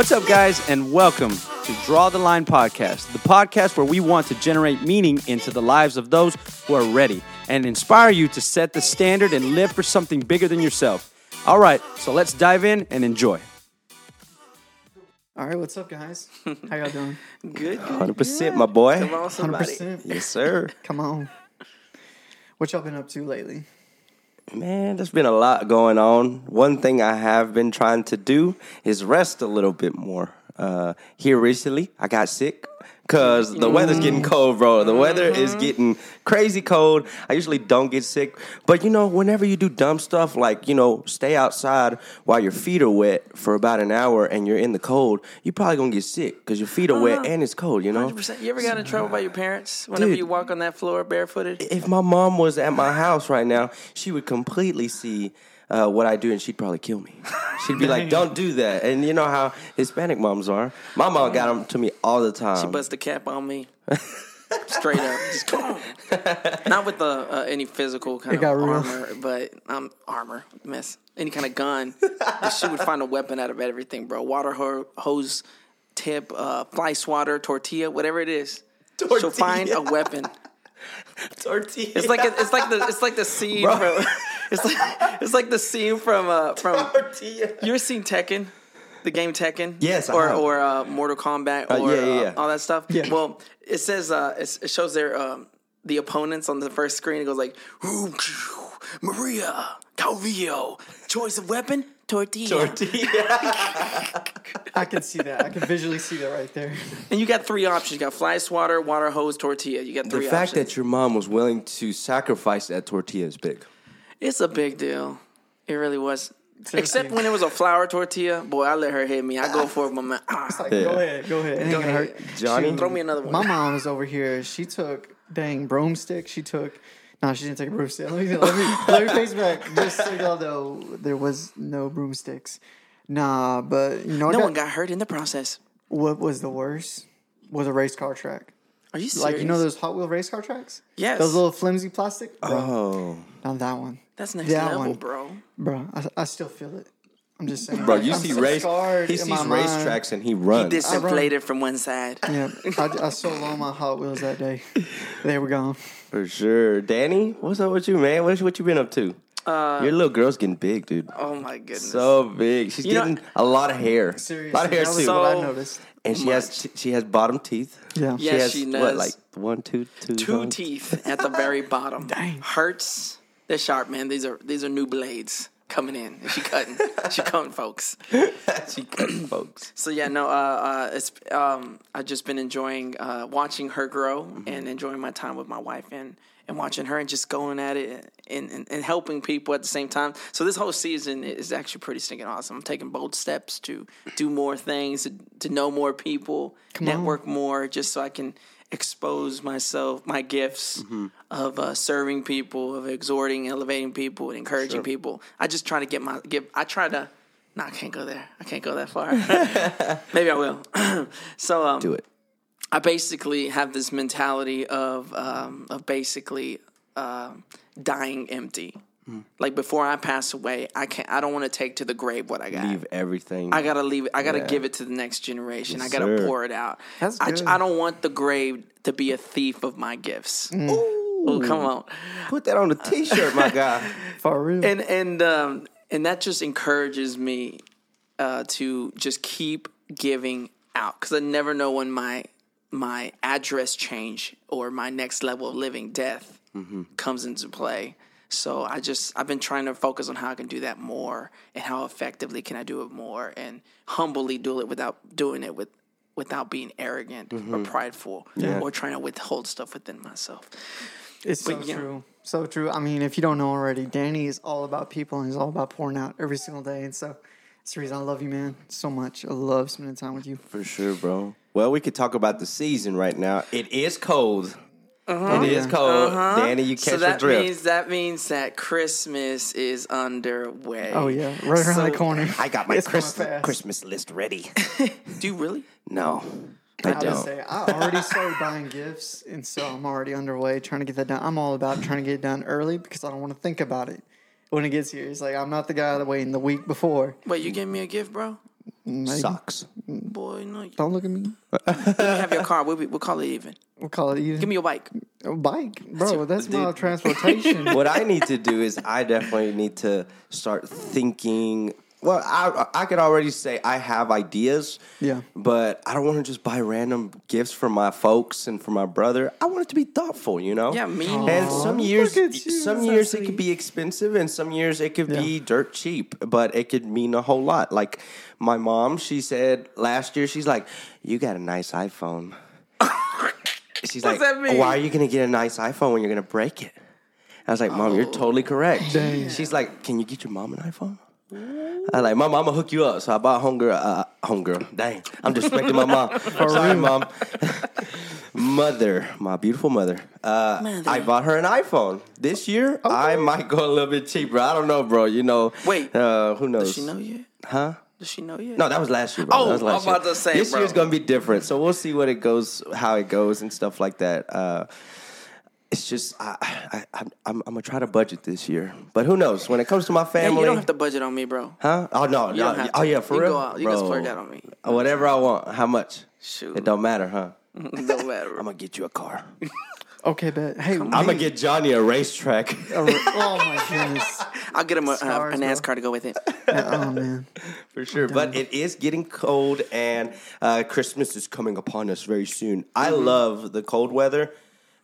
What's up, guys, and welcome to Draw the Line Podcast, the podcast where we want to generate meaning into the lives of those who are ready and inspire you to set the standard and live for something bigger than yourself. All right, so let's dive in and enjoy. All right, what's up, guys? How y'all doing? Good, good. Hundred percent, my boy. Come on, Hundred somebody. percent. Yes, sir. Come on. What y'all been up to lately? Man, there's been a lot going on. One thing I have been trying to do is rest a little bit more. Uh, here recently, I got sick because the weather's getting mm. cold, bro. The weather is mm-hmm. getting crazy cold. I usually don't get sick, but you know, whenever you do dumb stuff like you know, stay outside while your feet are wet for about an hour and you're in the cold, you're probably gonna get sick because your feet are wet uh-huh. and it's cold. You know. 100%. You ever got in trouble by your parents whenever Dude. you walk on that floor barefooted? if my mom was at my house right now, she would completely see uh, what I do, and she'd probably kill me. She'd be like, "Don't do that." And you know how Hispanic moms are. My mom got them to me all the time. She bust a cap on me. Straight up. Just come on. Not with the uh, any physical kind It of got real. armor, but um, armor, mess. Any kind of gun. But she would find a weapon out of everything, bro. Water ho- hose, tip, uh, fly swatter, tortilla, whatever it is. She'll find a Tortilla. weapon. tortilla. It's like it's like the it's like the scene Bro. from it's like it's like the scene from uh from tortilla. you ever seen Tekken, the game Tekken? Yes, I or have. or uh, Mortal Kombat or Uh, yeah, yeah, uh, yeah. all that stuff. Yeah. Well, it says uh it's, it shows their um the opponents on the first screen. It goes like Maria Calvillo, choice of weapon tortilla. Tortilla. I can see that. I can visually see that right there. And you got three options. You got fly swatter, water hose, tortilla. You got the fact options. that your mom was willing to sacrifice that tortilla is big. It's a big deal. It really was. Except when it was a flour tortilla, boy, I let her hit me. I go for it, my man. Ah, It's like, Yeah. go ahead, go ahead. It ain't go gonna ahead. hurt. Johnny? Throw me another one. My mom was over here. She took dang broomstick. She took. No, she didn't take a broomstick. Let me let me, let me face back. Just so y'all know, there was no broomsticks. Nah, but you know what? no got- one got hurt in the process. what was the worst? Was a race car track. Are you serious? Like you know those Hot Wheel race car tracks? Yes. Those little flimsy plastic. Bro, Oh, not that one. That's next that level, one. bro. Bro, I, I still feel it. I'm just saying. bro, you I'm see so race. He sees my mind. racetracks and he runs. He disinflated from one side. Yeah, I, I sold all my Hot Wheels that day. They were gone. For sure. Danny, what's up with you, man? What, what you been up to? Uh, Your little girl's getting big, dude. oh my goodness. So big. She's You know- getting a lot of hair. Seriously, a lot of hair that too. was what I So- noticed. and she has she, she has bottom teeth. Yeah. Yeah. she Yes, has she what does. like one, two, two, two bones? teeth at the very bottom. Dang. Hurts. They're sharp, man. These are these are new blades coming in. She cutting. she cutting, folks. she cutting folks. So yeah, no. Uh, uh, it's um, I've just been enjoying uh, watching her grow Mm-hmm. and enjoying my time with my wife and and watching her and just going at it and, and, and helping people at the same time. So this whole season is actually pretty stinking awesome. I'm taking bold steps to do more things, to, to know more people, on. network more, just so I can expose myself, my gifts Mm-hmm. of uh, serving people, of exhorting, elevating people, and encouraging people. I just try to get my give. I try to. No, I can't go there. I can't go that far. Maybe I will. so um, Do it. I basically have this mentality of um, of basically um dying empty. Hmm. Like before I pass away, I can't. I don't want to take to the grave what I got. Leave everything. I gotta leave it. I gotta Yeah. give it to the next generation. Yes, I gotta sir. pour it out. That's I, good. I don't want the grave to be a thief of my gifts. Mm. Oh, come on. Put that on a t-shirt, my guy. For real. and and um and that just encourages me uh to just keep giving out because I never know when my my address change or my next level of living death comes into play. So I just I've been trying to focus on how I can do that more and how effectively can I do it more and humbly do it without doing it with without being arrogant or mm-hmm. prideful or trying to withhold stuff within myself. It's so yeah. true. So true. I mean, if you don't know already, Danny is all about people and he's all about pouring out every single day. And so that's the reason I love you, man, so much. I love spending time with you. For sure, bro. Well, we could talk about the season right now. It is cold. It is yeah. cold. Danny, you catch Uh-huh. so that the drift. means that means that Christmas is underway. Oh, yeah. Right around the corner. I got my It's Christmas. Christmas list ready. Do you really? No, I I don't. say I already started buying gifts, and so I'm already underway trying to get that done. I'm all about trying to get it done early because I don't want to think about it when it gets here. It's like I'm not the guy that waiting the week before. Wait, you gave me a gift, bro? Socks. Boy, no. You, Don't look at me. let me have your car. We'll, be- we'll call it even. We'll call it even. Give me your bike. a bike, bro. That's my transportation. what I need to do is I definitely need to start thinking. Well, I I could already say I have ideas. Yeah. But I don't want to just buy random gifts for my folks and for my brother. I want it to be thoughtful, you know. Yeah, me And some years, look at some so years it could be expensive, and some years it could Yeah. be dirt cheap. But it could mean a whole lot. Like my mom, she said last year, she's like, "You got a nice iPhone." She's What's like, that mean? "Why are you gonna get a nice iPhone when you're gonna break it?" I was like, "Mom, you're oh. totally correct." Dang. She's like, "Can you get your mom an iPhone?" I like, Mom, I'm gonna hook you up. So I bought homegirl, uh, homegirl. Dang, I'm disrespecting my mom. Sorry, mom. mother, my beautiful mother. Uh, Mother. I bought her an iPhone this year. I might go a little bit cheaper. I don't know, bro. You know, Wait. uh, who knows? Does she know yet? Huh? Does she know yet? No, that was last year. Bro. Oh, that was last I'm about year. to say, this bro. year's gonna be different. So we'll see what it goes, how it goes, and stuff like that. Uh, it's just I, I, I, I'm, I'm gonna try to budget this year, but who knows? When it comes to my Hey, family, you don't have to budget on me, bro. huh? Oh no, You no. don't have oh yeah, for you real, Can go out. You bro. can splurge that on me. Whatever I want. How much? Shoot. It don't matter, huh? Don't matter. I'm gonna get you a car. Okay, bet. Hey, I'm gonna get Johnny a racetrack. oh my goodness. I'll get him a, uh, Stars, a bro. NASCAR to go with it. Oh man. For sure, but it is getting cold, and uh, Christmas is coming upon us very soon. I love the cold weather.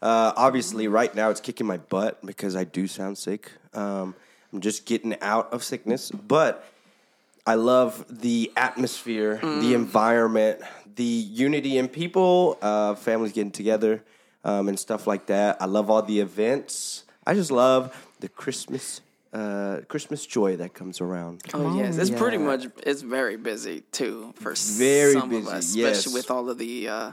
Uh, obviously, right now it's kicking my butt because I do sound sick. Um, I'm just getting out of sickness, but I love the atmosphere, the environment, the unity in people, uh, families getting together, um, and stuff like that. I love all the events. I just love the Christmas, uh, Christmas joy that comes around. Oh yes, it's pretty much it's very busy too for Very some busy, of us, yes. especially with all of the uh,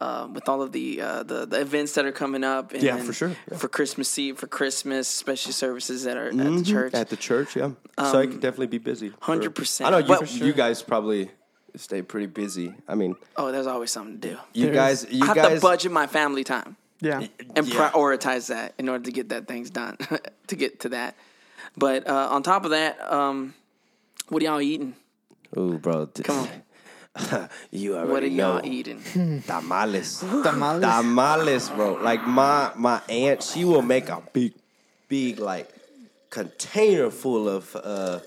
uh, with all of the, uh, the the events that are coming up. And Yeah, for sure, yeah. For Christmas Eve, for Christmas, special services that are at the Mhm, church. At the church, yeah. so I could definitely be busy. 100%. I know you, But- you guys probably stay pretty busy. I mean, oh, there's always something to do. you There's- guys, you I have guys, to budget my family time Yeah. and Yeah. prioritize that in order to get that things done to get to that. But uh, on top of that, um, what are y'all eating? Oh, bro. Come on. you already What are know. y'all eating? Tamales. Tamales. Tamales, bro. Like my my aunt, she will make a big, big like container full of uh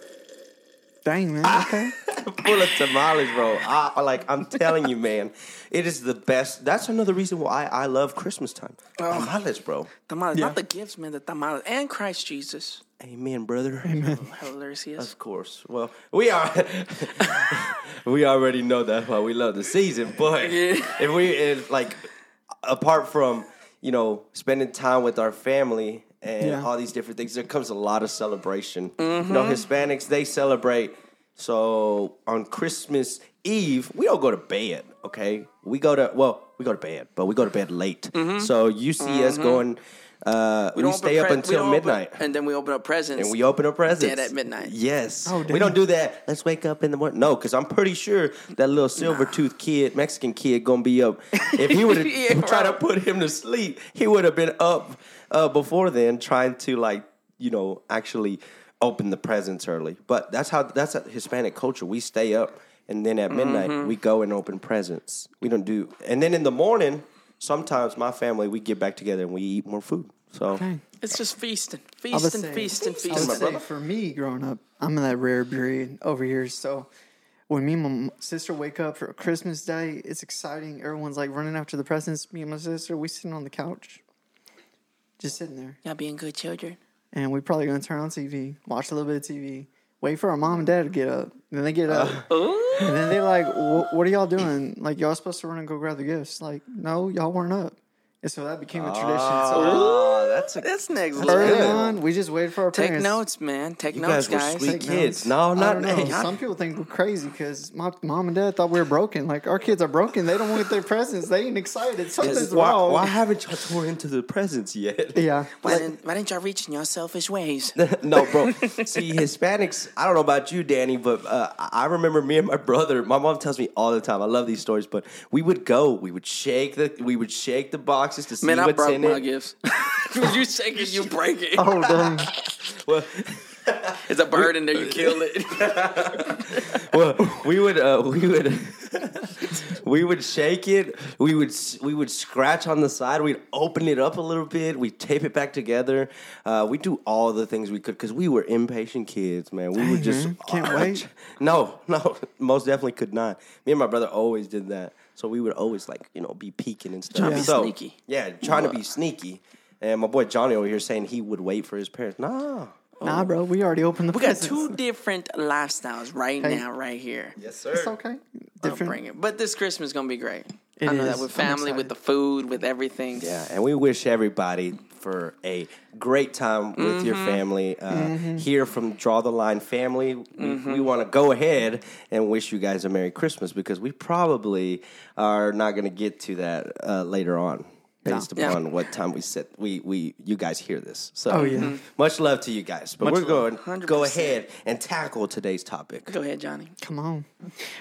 Dang man. Okay. full of tamales, bro. I, like I'm telling you, man, it is the best. That's another reason why I love Christmas time. Tamales, bro. Tamales, Yeah. not the gifts, man. The tamales and Christ Jesus. Amen, brother. Hilarious. Of course. Well, we are. we already know that's why we love the season. But if we if, like, apart from you know spending time with our family and Yeah. all these different things, there comes a lot of celebration. You know, mm-hmm. Hispanics they celebrate. So on Christmas Eve, we don't go to bed. Okay, we go to well, we go to bed, but we go to bed late. Mm-hmm. So you see us mm-hmm. going. Uh, we, don't stay up pre- we until don't open- midnight. and then we open up presents. And we open up presents. Dead at midnight. Yes. Oh, we don't do that. Let's wake up in the morning. No, because I'm pretty sure that little silver tooth kid, Mexican kid, gonna be up. If he would have Yeah, tried to put him to sleep, he would have been up uh, before then, trying to like you know actually open the presents early. But that's how that's a Hispanic culture. We stay up, and then at midnight Mm-hmm. we go and open presents. We don't do, and then in the morning, sometimes my family we get back together and we eat more food. So. Okay. It's just feasting, I feasting, say- feasting, I would feasting. for me growing up, I'm in that rare breed over here. So when me and my sister wake up for Christmas Day, it's exciting. Everyone's like running after the presents. Me and my sister, we sitting on the couch, just sitting there, Y'all being good children. and we probably gonna turn on TV, watch a little bit of TV, wait for our mom and dad to get up. And Then they get up, uh. and then they like, "What are y'all doing? Like y'all supposed to run and go grab the gifts? Like no, y'all weren't up." And so that became a tradition. So Oh, that's a That's next early level. on, we just waited for our Take parents. notes, man. Take You notes, guys were guys. sweet Take kids. notes. No, I not don't know. Some people think we're crazy because my mom and dad thought we were broken. Like our kids are broken. They don't want their presents. They ain't excited. Something's why, wrong. why haven't y'all tore into the presents yet? Yeah. Why, Like, didn't, why didn't y'all reach in your selfish ways? no, bro. See, Hispanics. I don't know about you, Danny, but uh, I remember me and my brother. My mom tells me all the time. I love these stories, but we would go. We would shake the. We would shake the boxes to see Man, I what's broke in my it. gifts. you shake it, you break it. oh dang. Well, It's a bird in there. You kill it. well, we would uh, we would we would shake it. We would we would scratch on the side. We'd open it up a little bit. We would tape it back together. Uh, we do all the things we could because we were impatient kids, man. We would just man. Can't wait. No, no, most definitely could not. Me and my brother always did that. So we would always like you know be peeking and stuff. Trying to be So, sneaky. Yeah, trying to be sneaky. And my boy Johnny over here saying he would wait for his parents. Nah. Nah, oh. bro, we already opened the We got two different lifestyles right Hey. now, right here. Yes, sir. It's okay. I'll Different. bring it. But this Christmas is gonna be great. It I know is. that with family, with the food, with everything. Yeah, and we wish everybody for a great time with your Mm-hmm. family. Uh, Here from Draw the Line family, we, we want to go ahead and wish you guys a Merry Christmas because we probably are not going to get to that uh, later on. Based Yeah. upon what time we set, we we you guys hear this. So, Oh, yeah. much love to you guys. But Much we're going love. to go ahead and tackle today's topic. Go ahead, Johnny. Come on.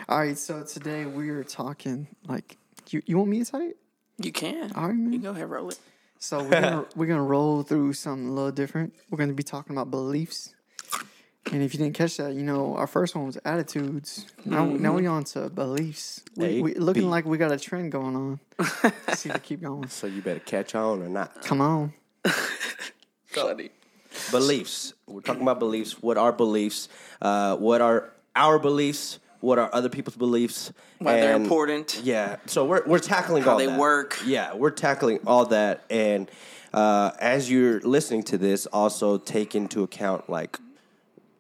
All right, so today we are talking like you. You want me to tell you? You can. All right, man. You go ahead, roll it. So we're gonna we're gonna roll through something a little different. We're gonna be talking about beliefs. And if you didn't catch that, you know our first one was attitudes. Now now we on to beliefs. We, we looking like we got a trend going on. See if we keep going. So you better catch on or not. Come on. Funny. beliefs. We're talking about beliefs. What are beliefs? Uh, what are our beliefs? What are other people's beliefs? Why they're important. Yeah. So we're we're tackling How all they that. work. Yeah, we're tackling all that, and uh, as you're listening to this, also take into account like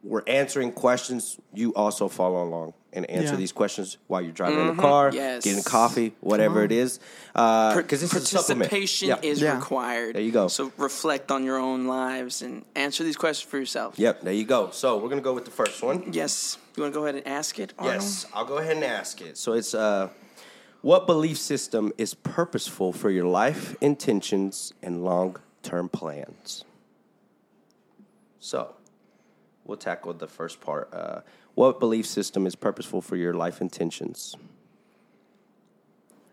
we're answering questions. You also follow along and answer Yeah. these questions while you're driving in the car, Mm-hmm. Yes. getting coffee, whatever it is. Because this is a. Participation Yeah. is Yeah. required. There you go. So reflect on your own lives and answer these questions for yourself. Yep, there you go. So we're gonna go with the first one. Yes. You want to go ahead and ask it, Arnold? Yes, I'll go ahead and ask it. So it's uh, what belief system is purposeful for your life, intentions, and long-term plans? So we'll tackle the first part. Uh, what belief system is purposeful for your life intentions?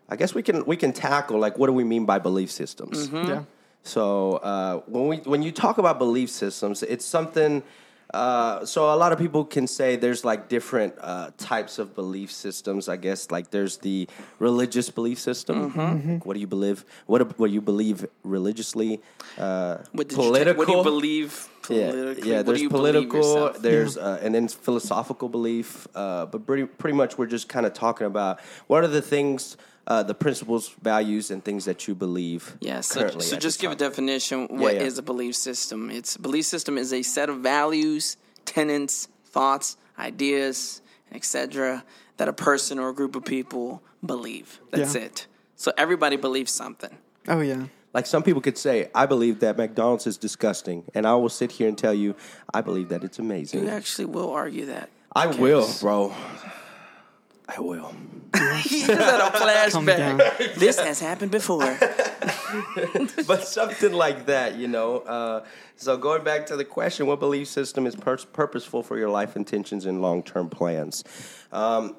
I guess we can we can tackle like what do we mean by belief systems? Yeah. So uh, when we when you talk about belief systems, it's something. Uh, so a lot of people can say there's like different uh, types of belief systems. I guess like there's the religious belief system. Mm-hmm. What do you believe? What what do you believe religiously? Uh, What political. what do you believe Yeah, politically? yeah. There's political. There's uh, and then philosophical belief. Uh, but pretty pretty much we're just kind of talking about what are the things, uh, the principles, values, and things that you believe. Yeah, so, so just this give a definition. What is yeah. a belief system? It's a belief system is a set of values, tenets, thoughts, ideas, etc. that a person or a group of people believe. That's Yeah. it. So everybody believes something. Oh yeah. Like some people could say, I believe that McDonald's is disgusting, and I will sit here and tell you, I believe that it's amazing. You actually will argue that. I will, bro. I will. he just had a flashback. this has happened before. but something like that, you know. Uh, so going back to the question, what belief system is pur- purposeful for your life intentions and long term plans? Um,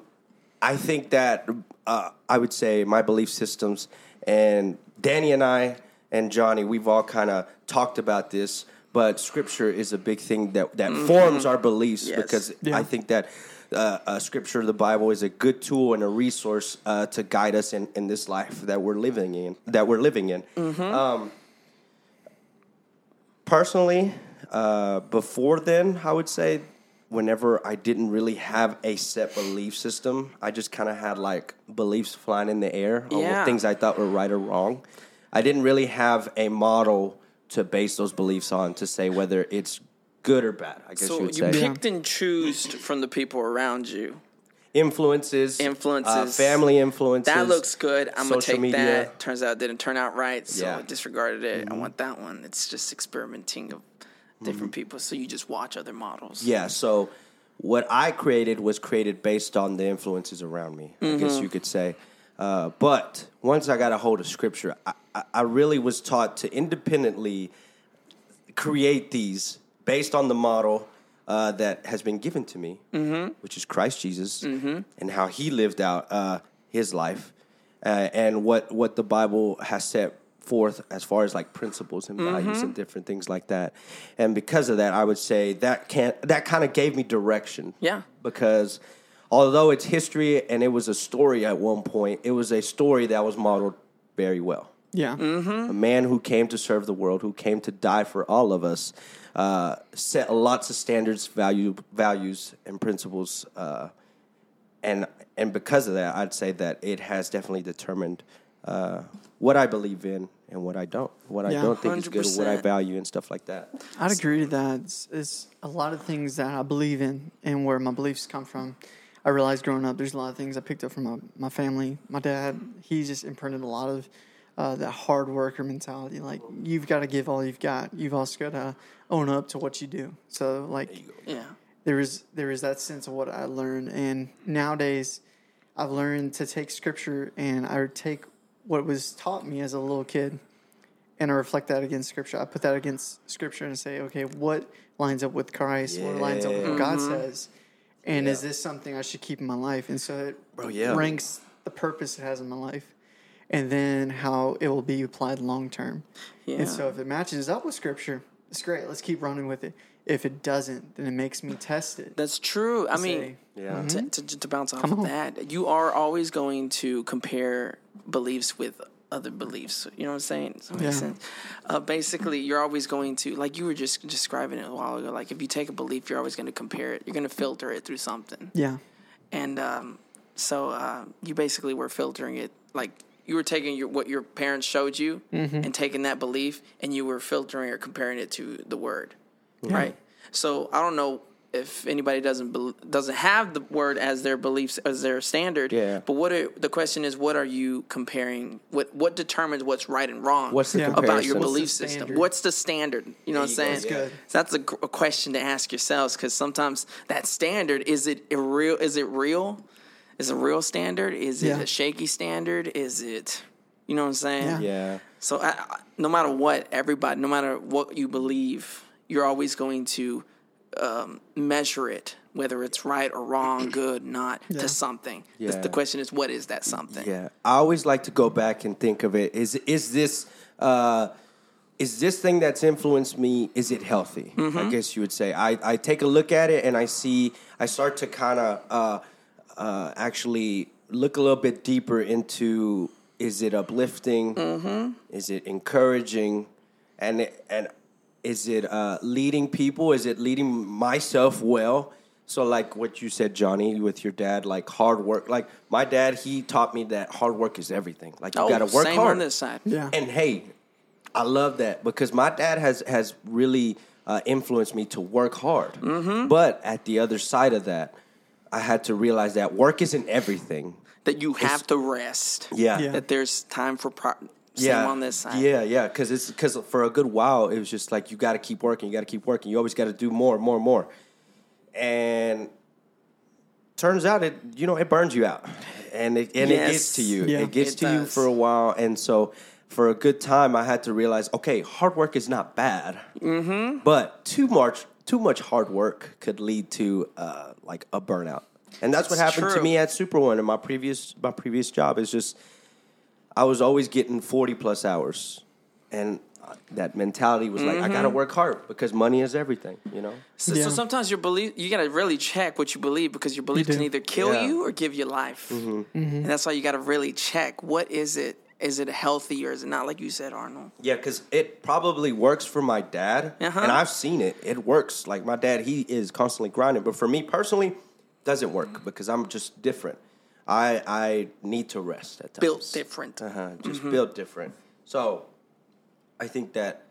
I think that uh, I would say my belief systems and Danny and I and Johnny, we've all kind of talked about this, but Scripture is a big thing that that forms our beliefs Yes. because Yeah. I think that. Uh, uh, scripture, the Bible, is a good tool and a resource uh, to guide us in, in this life that we're living in. That we're living in. Um, personally, uh, before then, I would say, whenever I didn't really have a set belief system, I just kind of had like beliefs flying in the air on Yeah. things I thought were right or wrong. I didn't really have a model to base those beliefs on to say whether it's good or bad. I guess So you would you say picked and chose from the people around you. influences, Influences. uh, family influences. That looks good. I'm gonna take media. that. Turns out it didn't turn out right, so Yeah. I disregarded it. I want that one. It's just experimenting of different people. So you just watch other models. Yeah, so what I created was created based on the influences around me, I guess Mm-hmm. you could say. Uh, but once I got a hold of scripture, I, I, I really was taught to independently create these based on the model uh, that has been given to me, Mm-hmm. which is Christ Jesus, and how he lived out uh, his life, uh, and what what the Bible has set forth as far as like principles and values Mm-hmm. and different things like that. And because of that, I would say that can that kind of gave me direction. Yeah. Because although it's history and it was a story at one point, it was a story that was modeled very well. Yeah. Mm-hmm. A man who came to serve the world, who came to die for all of us, uh, set lots of standards, value, values, and principles. Uh, and and because of that, I'd say that it has definitely determined uh, what I believe in and what I don't, what I don't think is good, what I value and stuff like that. I'd agree to that. It's, it's a lot of things that I believe in and where my beliefs come from. I realized growing up, there's a lot of things I picked up from my, my family. My dad, he just imprinted a lot of uh, that hard worker mentality. Like, you've got to give all you've got. You've also got to own up to what you do. So, like, Yeah. there is there is that sense of what I learned, and nowadays I've learned to take scripture and I take what was taught me as a little kid, and I reflect that against scripture. I put that against scripture and say, okay, what lines up with Christ? What lines up with what God says? And is this something I should keep in my life? And so it Bro, yeah. ranks the purpose it has in my life, and then how it will be applied long term. Yeah. And so if it matches up with scripture, it's great. Let's keep running with it. If it doesn't, then it makes me test it. That's true. I mean, say, Yeah. to, to, to bounce off Come of on. that, you are always going to compare beliefs with other beliefs. You know what I'm saying? Does that make Yeah. sense? Uh, basically, you're always going to, like you were just describing it a while ago, like if you take a belief, you're always going to compare it. You're going to filter it through something. Yeah. And um, so uh, you basically were filtering it, like you were taking your, what your parents showed you Mm-hmm. and taking that belief and you were filtering or comparing it to the word, right? So I don't know if anybody doesn't bel doesn't have the word as their beliefs as their standard. Yeah. But what are, the question is, what are you comparing? What what determines what's right and wrong? What's the Yeah. about your comparison? What's the belief system? standard? What's the standard? You know what I'm saying? That's good. So that's a, a question to ask yourselves because sometimes that standard is it real? Is it real? Is a real standard? Is it a shaky standard? Is it? You know what I'm saying? Yeah. Yeah. So I, I- no matter what, everybody, no matter what you believe, you're always going to um, measure it, whether it's right or wrong, good, not, Yeah. to something. The- Yeah. The question is, what is that something? Yeah, I always like to go back and think of it. Is is this uh, is this thing that's influenced me? Is it healthy? I guess you would say. I, I take a look at it and I see. I start to kind of uh, uh, actually look a little bit deeper into. Is it uplifting? Is it encouraging? And it, and is it uh, leading people? Is it leading myself well? So like what you said, Johnny, with your dad, like hard work. Like my dad, he taught me that hard work is everything. Like you Oh, got to work same hard. on this side. Yeah. And hey, I love that because my dad has has really uh, influenced me to work hard. Mm-hmm. But at the other side of that, I had to realize that work isn't everything. That you have to rest. Yeah. Yeah. That there's time for pro- same yeah. on this side. Yeah, yeah, because it's because for a good while it was just like you got to keep working, you got to keep working, you always got to do more, more, more, and turns out it you know it burns you out, and it and it gets to you, Yeah. it gets It to you for a while, and so for a good time I had to realize okay, hard work is not bad, mm-hmm. but too much too much hard work could lead to uh, like a burnout, and that's what It's happened to me at Super One in my previous my previous job is just. I was always getting 40 plus hours. And uh, that mentality was like, I got to Mm-hmm. work hard because money is everything, you know? So, Yeah. so sometimes your belief, you got to really check what you believe because your belief do. can either kill Yeah. you or give you life. And that's why you got to really check what is it? Is it healthy or is it not? Like you said, Arnold. Yeah, because it probably works for my dad. Uh-huh. And I've seen it. It works. Like my dad, he is constantly grinding. But for me personally, doesn't work because I'm just different. I I need to rest at times. Built different. Uh-huh, just Mm-hmm. built different. So I think that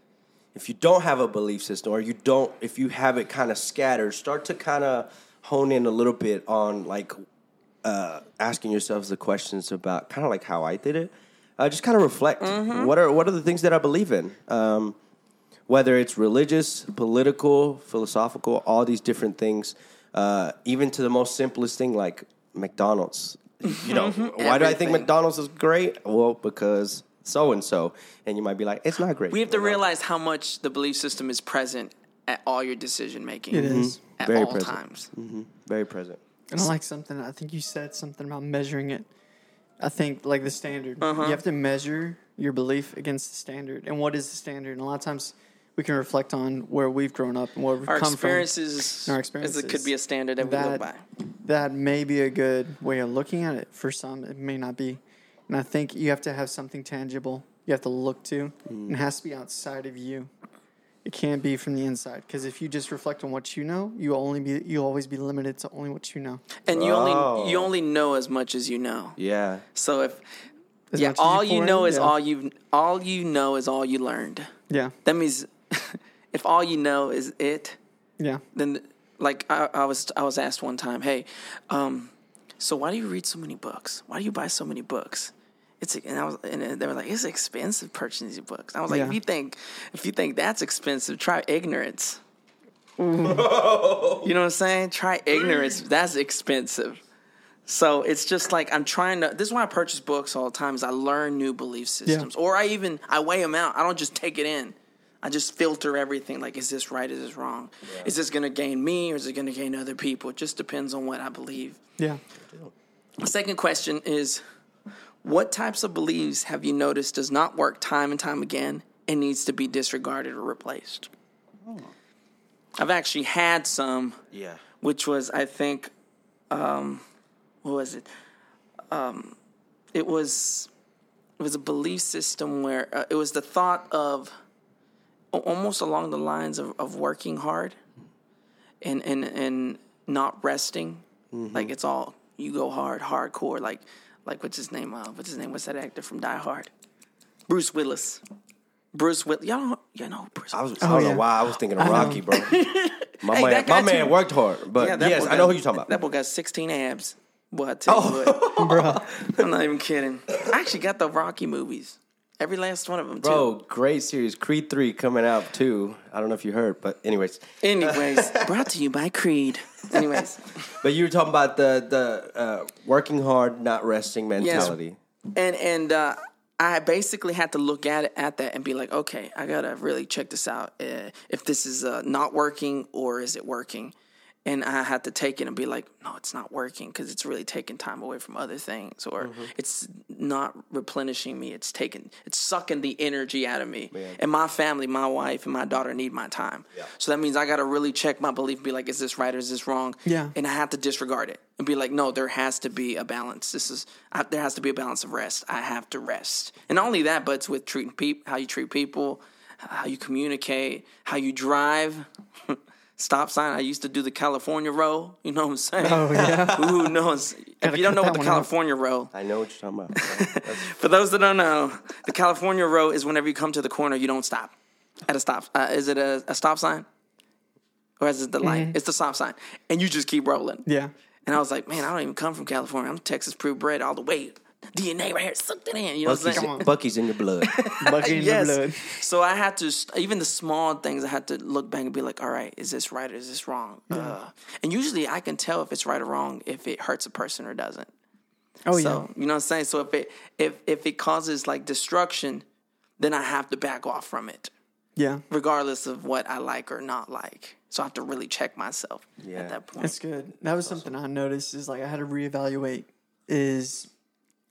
if you don't have a belief system or you don't if you have it kind of scattered, start to kind of hone in a little bit on like uh, asking yourselves the questions about kind of like how I did it. Uh, just kind of reflect. Mm-hmm. What are what are the things that I believe in? Um, whether it's religious, political, philosophical, all these different things, uh, even to the most simplest thing like McDonald's. You know, why do I think McDonald's is great? Well, because so and so, and you might be like, it's not great. We have to you know? realize how much the belief system is present at all your decision making. It is. At Very all present. times. very present. And I like something. I think you said something about measuring it. I think like the standard. Uh-huh. You have to measure your belief against the standard. And what is the standard? And a lot of times we can reflect on where we've grown up and where we've Our come experiences, Our is- experiences. it could be a standard that we That- live by. That may be a good way of looking at it. For some, it may not be. And I think you have to have something tangible you have to look to. And it has to be outside of you. It can't be from the inside because if you just reflect on what you know, you only be you will always be limited to only what you know. And you Oh. only you only know as much as you know. Yeah. So if As yeah, all you pour know in, is yeah. all you all you know is all you learned. Yeah, That means if all you know is it, yeah, then like I, I was I was asked one time, hey, um, so why do you read so many books? Why do you buy so many books? It's and I was and they were like, it's expensive purchasing these books. I was like, Yeah. if you think if you think that's expensive, try ignorance. Mm-hmm. you know what I'm saying? Try ignorance. That's expensive. So it's just like I'm trying to. This is why I purchase books all the time. Is I learn new belief systems, or I even I weigh them out. I don't just take it in. I just filter everything. Like, is this right? Is this wrong? Is this going to gain me, or is it going to gain other people? It just depends on what I believe. yeah. Second question is, what types of beliefs have you noticed does not work time and time again and needs to be disregarded or replaced? I've actually had some Yeah. which was I think, um, what was it? Um, it was it was a belief system where uh, it was the thought of almost along the lines of, of working hard and and and not resting. Like it's all you go hard, hardcore. Like like what's his name? Uh, what's his name? What's that actor from Die Hard? Bruce Willis. Bruce Willis. Y'all know, y'all know who Bruce. I was. Willis. I don't yeah. know why I was thinking of know. Rocky, bro. My Hey, man, my guy man too. worked hard, but that yes, boy I know got- who you're talking about. That boy got 16 abs. Boy, I tell you what. I'm not even kidding. I actually got the Rocky movies. Every last one of them, too. Bro, great series. Creed 3 coming out too. I don't know if you heard, but anyways. Anyways, brought to you by Creed. Anyways, But you were talking about the the uh, working hard, not resting mentality. and and uh, I basically had to look at it at that and be like, okay, I gotta really check this out. Uh, if this is uh, not working or is it working? And I had to take it and be like, no, it's not working because it's really taking time away from other things, or mm-hmm. it's not replenishing me. It's taking, it's sucking the energy out of me. And my family, my wife, and my daughter need my time. So that means I got to really check my belief, and be like, is this right or is this wrong? Yeah. And I have to disregard it and be like, no, there has to be a balance. This is I, there has to be a balance of rest. I have to rest, and not only that, but it's with treating people, how you treat people, how you communicate, how you drive. Stop sign. I used to do the California roll. You know what I'm saying? Oh yeah. Who knows? If you don't know what the one out. California roll, I know what you're talking about. For those that don't know, the California row is whenever you come to the corner, you don't stop at a stop. Uh, is it a, a stop sign? Or is it the light? It's the stop sign. And you just keep rolling. Yeah. And I was like, man, I don't even come from California. I'm Texas purebred all the way. DNA right here, sucked it in. You know what I'm Buc-ee's, saying? Buc-ee's in your blood. Bucky in yes. the blood. So I had to, even the small things, I had to look back and be like, all right, is this right or is this wrong? Uh, and usually I can tell if it's right or wrong if it hurts a person or doesn't. Oh yeah. So you know what I'm saying. So if it if if it causes like destruction, then I have to back off from it, Yeah. regardless of what I like or not like. So I have to really check myself Yeah. at that point. That's good. That was something I noticed is like I had to reevaluate is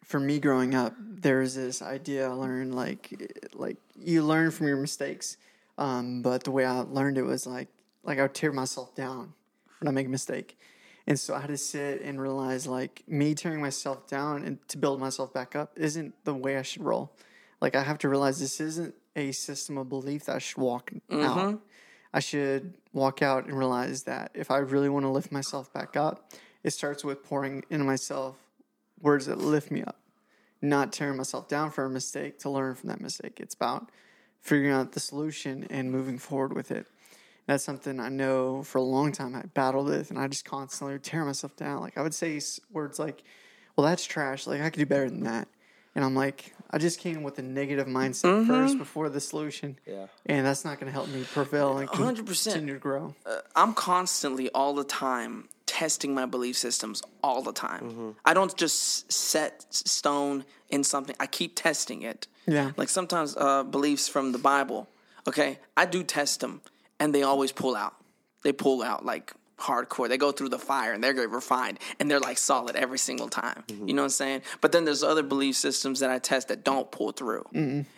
for me growing up, there was this idea I learned like like you learn from your mistakes. Um, but the way I learned it was like like I would tear myself down when I make a mistake. And so I had to sit and realize like me tearing myself down and to build myself back up isn't the way I should roll. Like I have to realize this isn't a system of belief that I should walk out. I should walk out and realize that if I really want to lift myself back up, it starts with pouring into myself words that lift me up, not tearing myself down for a mistake to learn from that mistake. It's about figuring out the solution and moving forward with it. That's something I know for a long time I battled with, and I just constantly would tear myself down. Like I would say words like, "Well, that's trash. Like I could do better than that." And I'm like, I just came with a negative mindset mm-hmm. first before the solution. Yeah. And that's not going to help me prevail and 100%. continue to grow. Uh, I'm constantly all the time testing my belief systems all the time. I don't just set stone in something. I keep testing it. Yeah. Like sometimes uh, beliefs from the Bible. Okay, I do test them, and they always pull out. They pull out like hardcore. They go through the fire and they're refined and they're like solid every single time. Mm-hmm. You know what I'm saying? But then there's other belief systems that I test that don't pull through.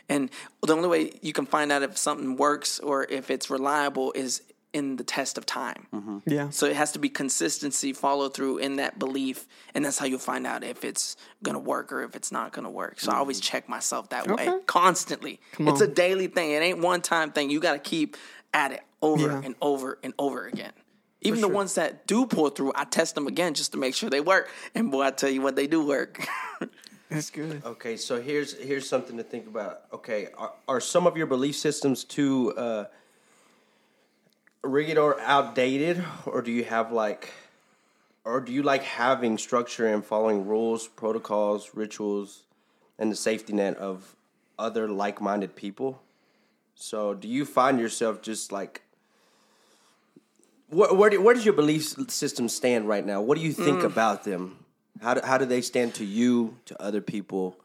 And the only way you can find out if something works or if it's reliable is in the test of time. Yeah. So it has to be consistency, follow through in that belief, and that's how you'll find out if it's gonna work or if it's not gonna work. So I always check myself that way constantly. it's a daily thing. It ain't one time thing. You got to keep at it over Yeah. and over and over again. Even the ones that do pull through, I test them again just to make sure they work. And boy, I tell you what, they do work. That's good. Okay, so here's here's something to think about. Okay, are, are some of your belief systems too uh, rigid or outdated, or do you have like, or do you like having structure and following rules, protocols, rituals, and the safety net of other like-minded people? So, do you find yourself just like? Where, where, do, where does your belief system stand right now? What do you think about them? How do, how do they stand to you, to other people?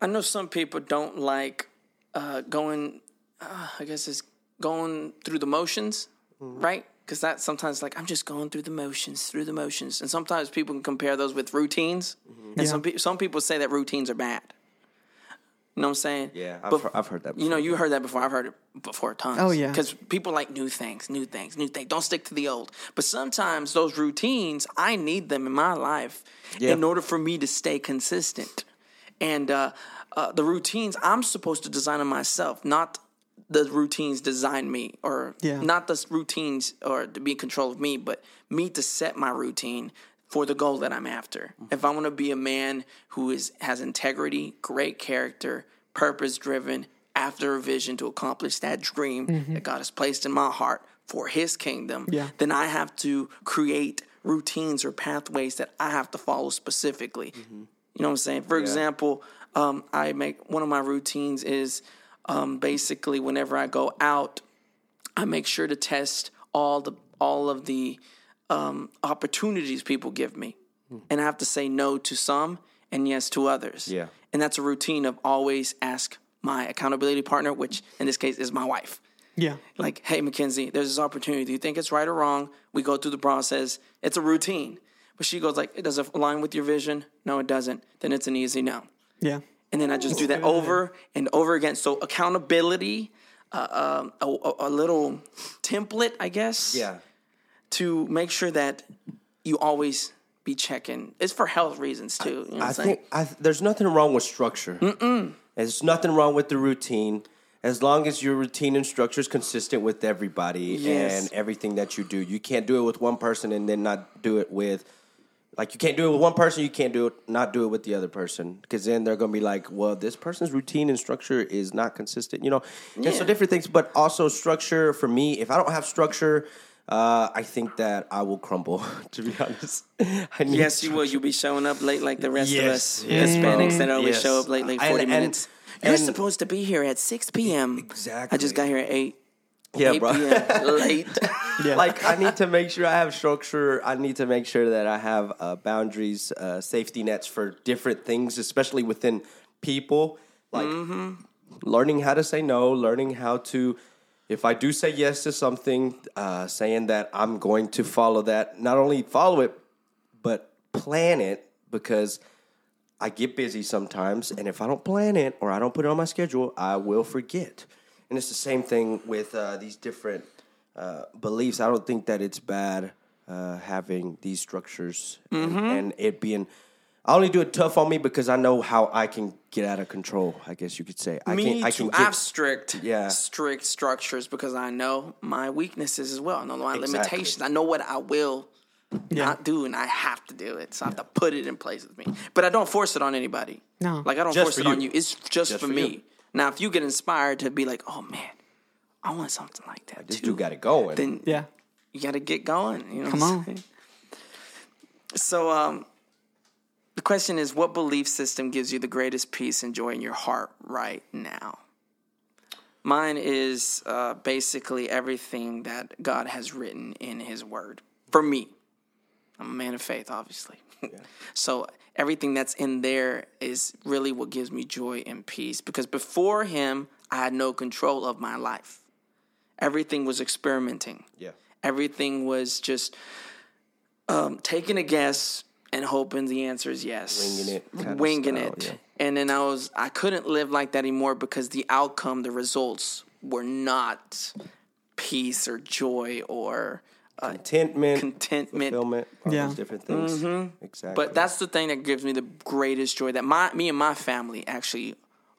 I know some people don't like uh, going, uh, I guess it's going through the motions, right? Because that sometimes like I'm just going through the motions, through the motions, and sometimes people can compare those with routines, and some pe- some people say that routines are bad. You know what I'm saying? Yeah, I've, But- heard, I've heard that. You know, you heard that before. I've heard it before tons. Oh, yeah. Because people like new things, new things, new things. Don't stick to the old. But sometimes those routines, I need them in my life Yeah. in order for me to stay consistent. And uh, uh, the routines, I'm supposed to design them myself, not the routines design me, or Yeah. not the routines or to be in control of me, but me to set my routine for the goal that I'm after. Mm-hmm. If I want to be a man who is has integrity, great character, purpose driven, after a vision to accomplish that dream mm-hmm. that God has placed in my heart for his kingdom, Yeah. then I have to create routines or pathways that I have to follow specifically. Mm-hmm. You know what I'm saying? For example, um, I make one of my routines is um, basically whenever I go out, I make sure to test all the all of the um, opportunities people give me, and I have to say no to some and yes to others. Yeah. and that's a routine of always ask my accountability partner, which in this case is my wife. Yeah. Like, hey, Mackenzie, there's this opportunity. Do you think it's right or wrong? We go through the process. It's a routine. But she goes like, it does it align with your vision? No, it doesn't. Then it's an easy no. Yeah. And then I just do that over and over again. So accountability, uh, um, a, a, a little template, I guess, yeah, to make sure that you always be checking. It's for health reasons too. You know I think I, there's nothing wrong with structure. Mm-mm. There's nothing wrong with the routine. As long as your routine and structure is consistent with everybody Yes. and everything that you do, you can't do it with one person and then not do it with, like you can't do it with one person, you can't do it not do it with the other person because then they're gonna be like, well, this person's routine and structure is not consistent, you know. And so different things, but also structure for me. If I don't have structure, uh, I think that I will crumble. To be honest, I need Yes, you will. You'll be showing up late like the rest of us yes, Hispanics bro. that always Yes. show up late, like 40 and- minutes. You're and- supposed to be here at 6 p.m. Exactly. I just got here at 8. Yeah, 8 bro. p.m. late. Yeah. like I need to make sure I have structure. I need to make sure that I have uh, boundaries, uh, safety nets for different things, especially within people. Like learning how to say no, learning how to, if I do say yes to something, uh, saying that I'm going to follow that. Not only follow it, but plan it because I get busy sometimes, and if I don't plan it or I don't put it on my schedule, I will forget. And it's the same thing with uh, these different uh, beliefs. I don't think that it's bad uh, having these structures and, and it being. I only do it tough on me because I know how I can get out of control. I guess you could say. I Me can. I too. can I have get. strict, Yeah. strict structures because I know my weaknesses as well. I know my Exactly. limitations. I know what I will not do, and I have to do it. So I have to put it in place with me. But I don't force it on anybody. No. like I don't Just force for it you. on you. It's just, for, for me. you. Now, if you get inspired to be like, oh man, I want something like that This too, dude got it going. then Yeah. you got to get going. You know, Come on. saying? So, um, the question is, what belief system gives you the greatest peace and joy in your heart right now? Mine is uh, basically everything that God has written in His Word. For me, I'm a man of faith, obviously. so everything that's in there is really what gives me joy and peace. Because before Him, I had no control of my life. Everything was experimenting. yeah. Everything was just um, taking a guess and hoping the answer is yes. Winging it kinda Winging style, it. yeah. And then I was I couldn't live like that anymore because the outcome, the results were not peace or joy or uh, Contentment, contentment. fulfillment, all Yeah. those different things. Exactly. But that's the thing that gives me the greatest joy that my me and my family actually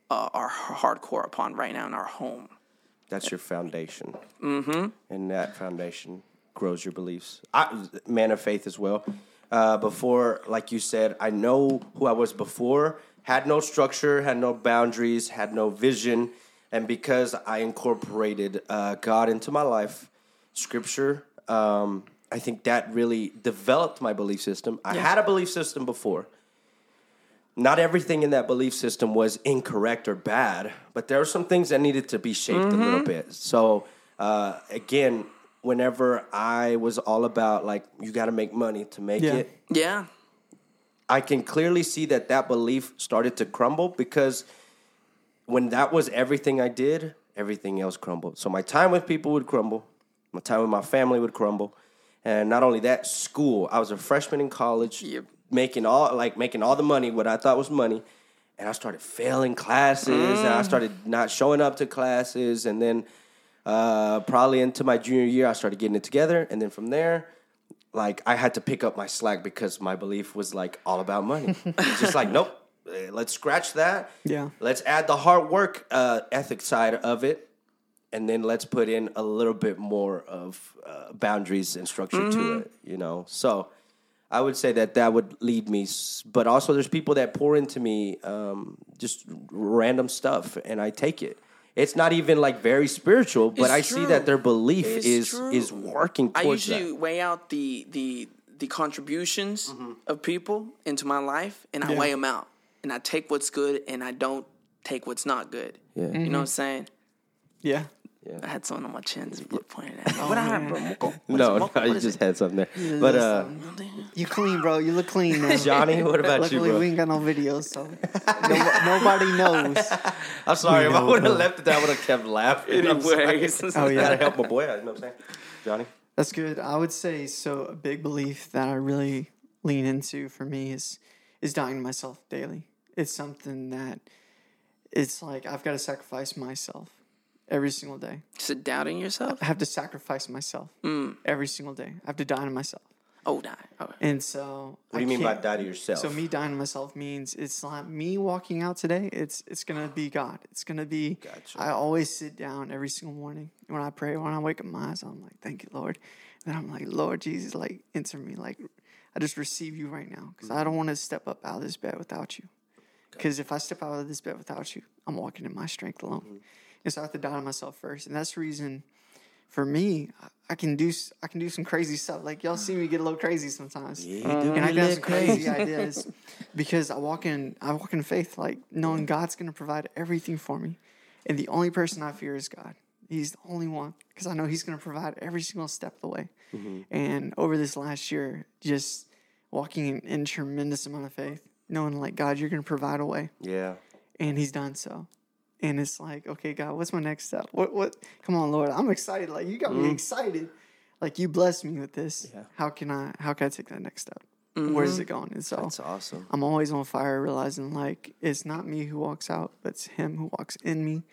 uh, are hardcore upon right now in our home. That's your foundation. Mm-hmm. And that foundation grows your beliefs. I, man of faith as well. Uh, before, like you said, I know who I was before, had no structure, had no boundaries, had no vision. And because I incorporated uh, God into my life, scripture, um, I think that really developed my belief system. I had a belief system before not everything in that belief system was incorrect or bad, but there were some things that needed to be shaped a little bit. So, uh, again, whenever I was all about like, you got to make money to make Yeah. it, Yeah. I can clearly see that that belief started to crumble because when that was everything I did, everything else crumbled. So my time with people would crumble, my time with my family would crumble, and not only that, school. I was a freshman in college, Yep. Making all like making all the money, what I thought was money, and I started failing classes, and I started not showing up to classes, and then uh, probably into my junior year, I started getting it together, and then from there like I had to pick up my slack because my belief was like all about money. just like, nope, eh, let's scratch that. Yeah. Let's add the hard work uh, ethic side of it, and then let's put in a little bit more of uh, boundaries and structure to it. You know, so I would say that that would lead me. But also, there's people that pour into me um, just random stuff, and I take it. It's not even like very spiritual, but It's I see that their belief It's is true. is working I usually that. weigh out the the the contributions of people into my life, and I Yeah. weigh them out, and I take what's good, and I don't take what's not good. Yeah. You know what I'm saying? Yeah. I had someone on my chin just pointed at me. what I have, bro? Moco? What is No, no, Moco? you just it? had something there. But uh, You clean, bro. You look clean now. Johnny, what about you, Luckily, bro? we ain't got no videos, so no, nobody knows. I'm sorry if I would have left it. I would have kept laughing. I'm sorry. Oh, yeah. gotta help my boy out. You know what I'm saying, Johnny? That's good. I would say so. A big belief that I really lean into for me is is dying to myself daily. It's something that it's like I've got to sacrifice myself every single day. Is it doubting yourself? I have to sacrifice myself every single day. I have to die to myself. Oh, die. Oh. And so, What do you mean by die to yourself? So me dying to myself means it's not me walking out today. It's it's gonna be God. It's gonna be. Gotcha. I always sit down every single morning when I pray. When I wake up my eyes, I'm like, "Thank you, Lord." And I'm like, "Lord Jesus, like enter me. Like, I just receive you right now because I don't want to step up out of this bed without you. Because if I step out of this bed without you, I'm walking in my strength alone. Mm-hmm. And so I have to die to myself first, and that's the reason. For me, I- can do I can do some crazy stuff. Like y'all see me get a little crazy sometimes Yeah, and I get can have lit some crazy ideas because I walk in I walk in faith, like knowing God's gonna provide everything for me. And the only person I fear is God. He's the only one because I know He's gonna provide every single step of the way. Mm-hmm. And over this last year, just walking in, in tremendous amount of faith, knowing like God, you're gonna provide a way, Yeah. and He's done so. And it's like, okay, God, what's my next step? What what? Come on, Lord, I'm excited. Like you got me mm. excited. Like you blessed me with this. Yeah. How can I? How can I take that next step? Mm-hmm. Where's it going? And so That's awesome. I'm always on fire, realizing like it's not me who walks out, but it's Him who walks in me.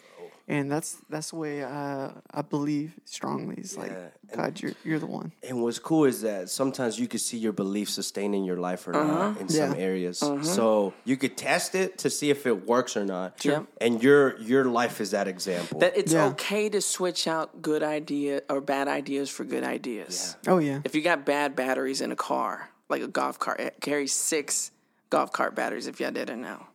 And that's that's the way uh, I believe strongly. It's like Yeah, and- God, you're you're the one. And what's cool is that sometimes you could see your belief sustaining your life or not in some Yeah. areas. So you could test it to see if it works or not. Sure. And your your life is that example. That it's Yeah. okay to switch out good idea or bad ideas for good ideas. Oh yeah, If you got bad batteries in a car, like a golf cart, it carries six golf cart batteries. If y'all didn't know,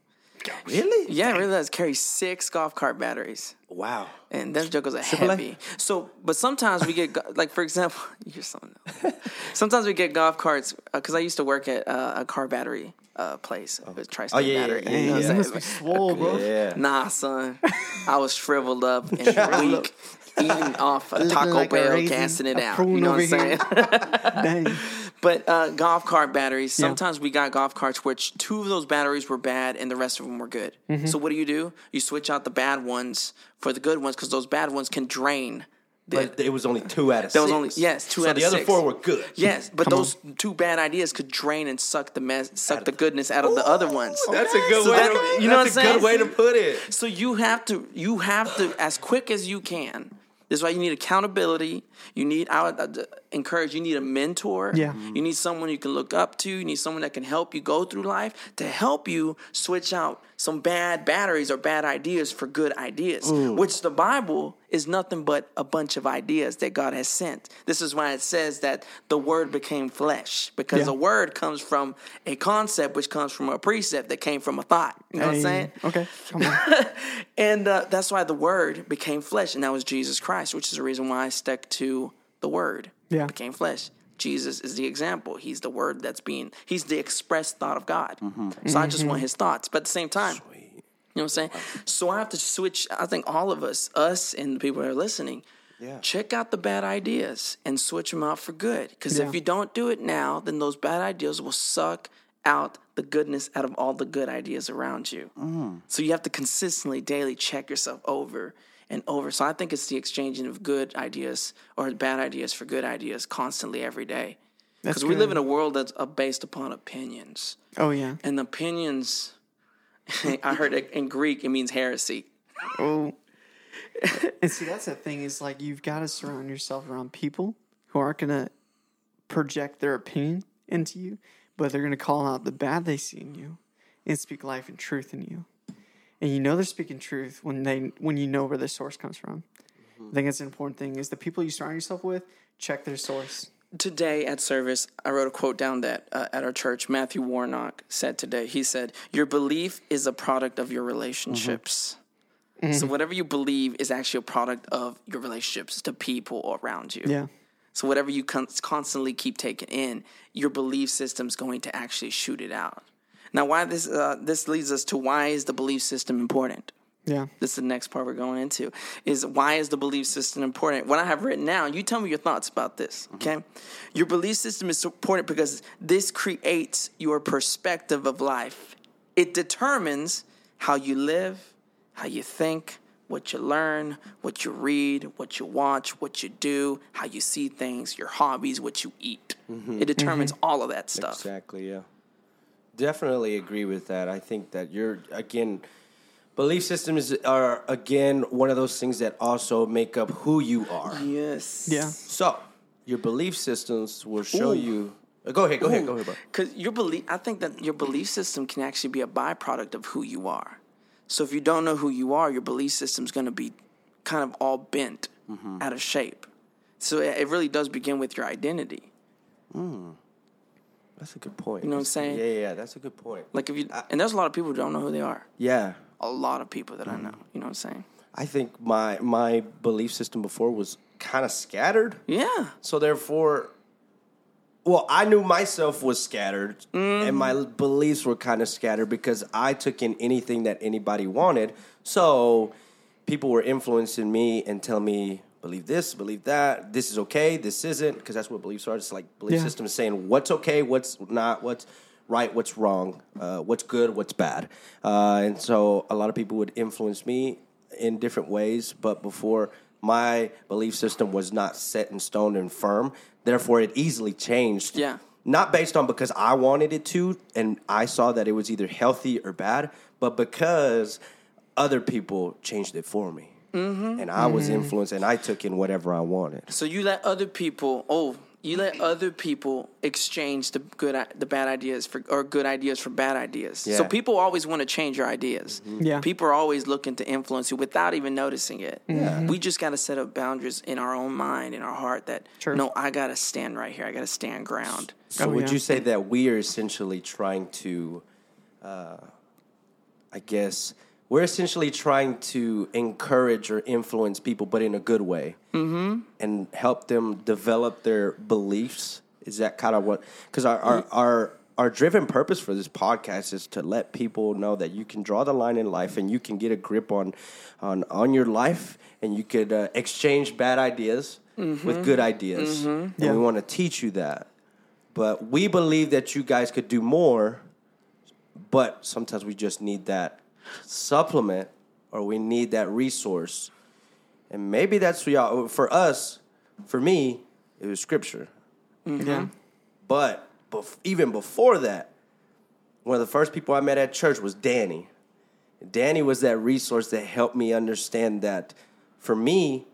really? yeah, it really does carry six golf cart batteries. Wow. And those jokers are AAA? heavy. So, but sometimes we get like, for example, you're. Sometimes we get golf carts because I used to work at uh, a car battery uh, place, with Tri-State Oh, yeah, yeah, Battery. yeah, you know yeah, what I'm must saying? be swole, bro. Yeah. Nah, son. I was shriveled up and weak, eating off a Taco like a Bell, raisin, gassing it a out. You know what I'm saying? Dang. But uh, golf cart batteries. Sometimes we got golf carts which two of those batteries were bad and the rest of them were good. Mm-hmm. So what do you do? You switch out the bad ones for the good ones because those bad ones can drain But it was only two out of There six. was only- yes, two so out of the other four were good. Yes, but Come those two bad ideas could drain and suck the mess, suck the goodness out of the other ones. That's a good So way. that- to, you know that's what a I'm good way to put it. So you have to, you have to, as quick as you can. This is why you need accountability. You need, I would encourage, you need a mentor. Yeah. Mm-hmm. You need someone you can look up to. You need someone that can help you go through life to help you switch out some bad batteries or bad ideas for good ideas, which the Bible is nothing but a bunch of ideas that God has sent. This is why it says that the word became flesh because Yeah. a word comes from a concept, which comes from a precept that came from a thought. You know what I'm saying? Okay, come on. And uh, that's why the Word became flesh, and that was Jesus Christ, which is the reason why I stuck to the Word. Yeah. became flesh. Jesus is the example. He's the Word that's being. He's the expressed thought of God. Mm-hmm. So I just mm-hmm. want His thoughts, but at the same time, you know what I'm saying. So I have to switch. I think all of us, us and the people that are listening, Yeah. check out the bad ideas and switch them out for good. Because Yeah. if you don't do it now, then those bad ideas will suck out the goodness out of all the good ideas around you. Mm. So you have to consistently, daily check yourself over and over. So I think it's the exchanging of good ideas or bad ideas for good ideas constantly every day. Because we live in a world that's uh, based upon opinions. Oh yeah. And opinions, I heard it in Greek, it means heresy. Oh. and see, that's the thing is like you've got to surround yourself around people who aren't gonna project their opinion into you, but they're gonna call out the bad they see in you and speak life and truth in you. And you know they're speaking truth when they when you know where their source comes from. Mm-hmm. I think that's an important thing is the people you surround yourself with, check their source. today at service, I wrote a quote down that uh, at our church, Matthew Warnock said today. He said, Your belief is a product of your relationships. Mm-hmm. So, mm-hmm. whatever you believe is actually a product of your relationships to people around you. Yeah. So, whatever you con- constantly keep taking in, your belief system's going to actually shoot it out. Now, why this uh, this leads us to why is the belief system important? Yeah. this is the next part we're going into is why is the belief system important what i have written down you tell me your thoughts about this mm-hmm. okay your belief system is important because this creates your perspective of life it determines how you live how you think what you learn what you read what you watch what you do how you see things your hobbies what you eat mm-hmm. it determines mm-hmm. all of that stuff Exactly. Yeah. Definitely agree with that. I think that you're again. Belief systems are again one of those things that also make up who you are. yes Yeah. So your belief systems will show you. uh, Go ahead. Go ahead. Go ahead. Because your belief, I think that your belief system can actually be a byproduct of who you are. So if you don't know who you are, your belief system's going to be kind of all bent, Mm-hmm. out of shape. So it it really does begin with your identity. That's a good point. You know what I'm saying? Yeah, yeah, yeah, that's a good point. Like if you, and there's a lot of people who don't know who they are. Yeah, A lot of people that Mm-hmm. I know. You know what I'm saying? I think my my belief system before was kind of scattered. Yeah. So therefore, well, I knew myself was scattered, and my Mm-hmm. beliefs were kind of scattered because I took in anything that anybody wanted. So people were influencing me and telling me believe this, believe that. This is okay. This isn't because that's what beliefs are. It's like belief Yeah. system is saying what's okay, what's not, what's right, what's wrong, uh, what's good, what's bad. Uh, and so a lot of people would influence me in different ways. But before my belief system was not set in stone and firm, therefore it easily changed. Yeah. Not based on because I wanted it to, and I saw that it was either healthy or bad, but because other people changed it for me. Mm-hmm. And I was influenced, and I took in whatever I wanted. So you let other people, oh, you let other people exchange the good, the bad ideas for, or good ideas for bad ideas. So people always want to change your ideas. Yeah. People are always looking to influence you without even noticing it. Yeah. We just got to set up boundaries in our own mind, in our heart that, True. no, I got to stand right here. I got to stand ground. So Oh, would yeah. you say that we are essentially trying to, uh, I guess, we're essentially trying to encourage or influence people, but in a good way, mm-hmm. and help them develop their beliefs? Is that kind of what? Because our, our our our driven purpose for this podcast is to let people know that you can draw the line in life and you can get a grip on on on your life, and you could uh, exchange bad ideas with good ideas, and Yeah. we want to teach you that but we believe that you guys could do more but sometimes we just need that supplement or we need that resource And maybe that's for y'all. For us, for me, it was scripture. Yeah. But bef- even before that, one of the first people I met at church was Danny. Danny was that resource that helped me understand that for me,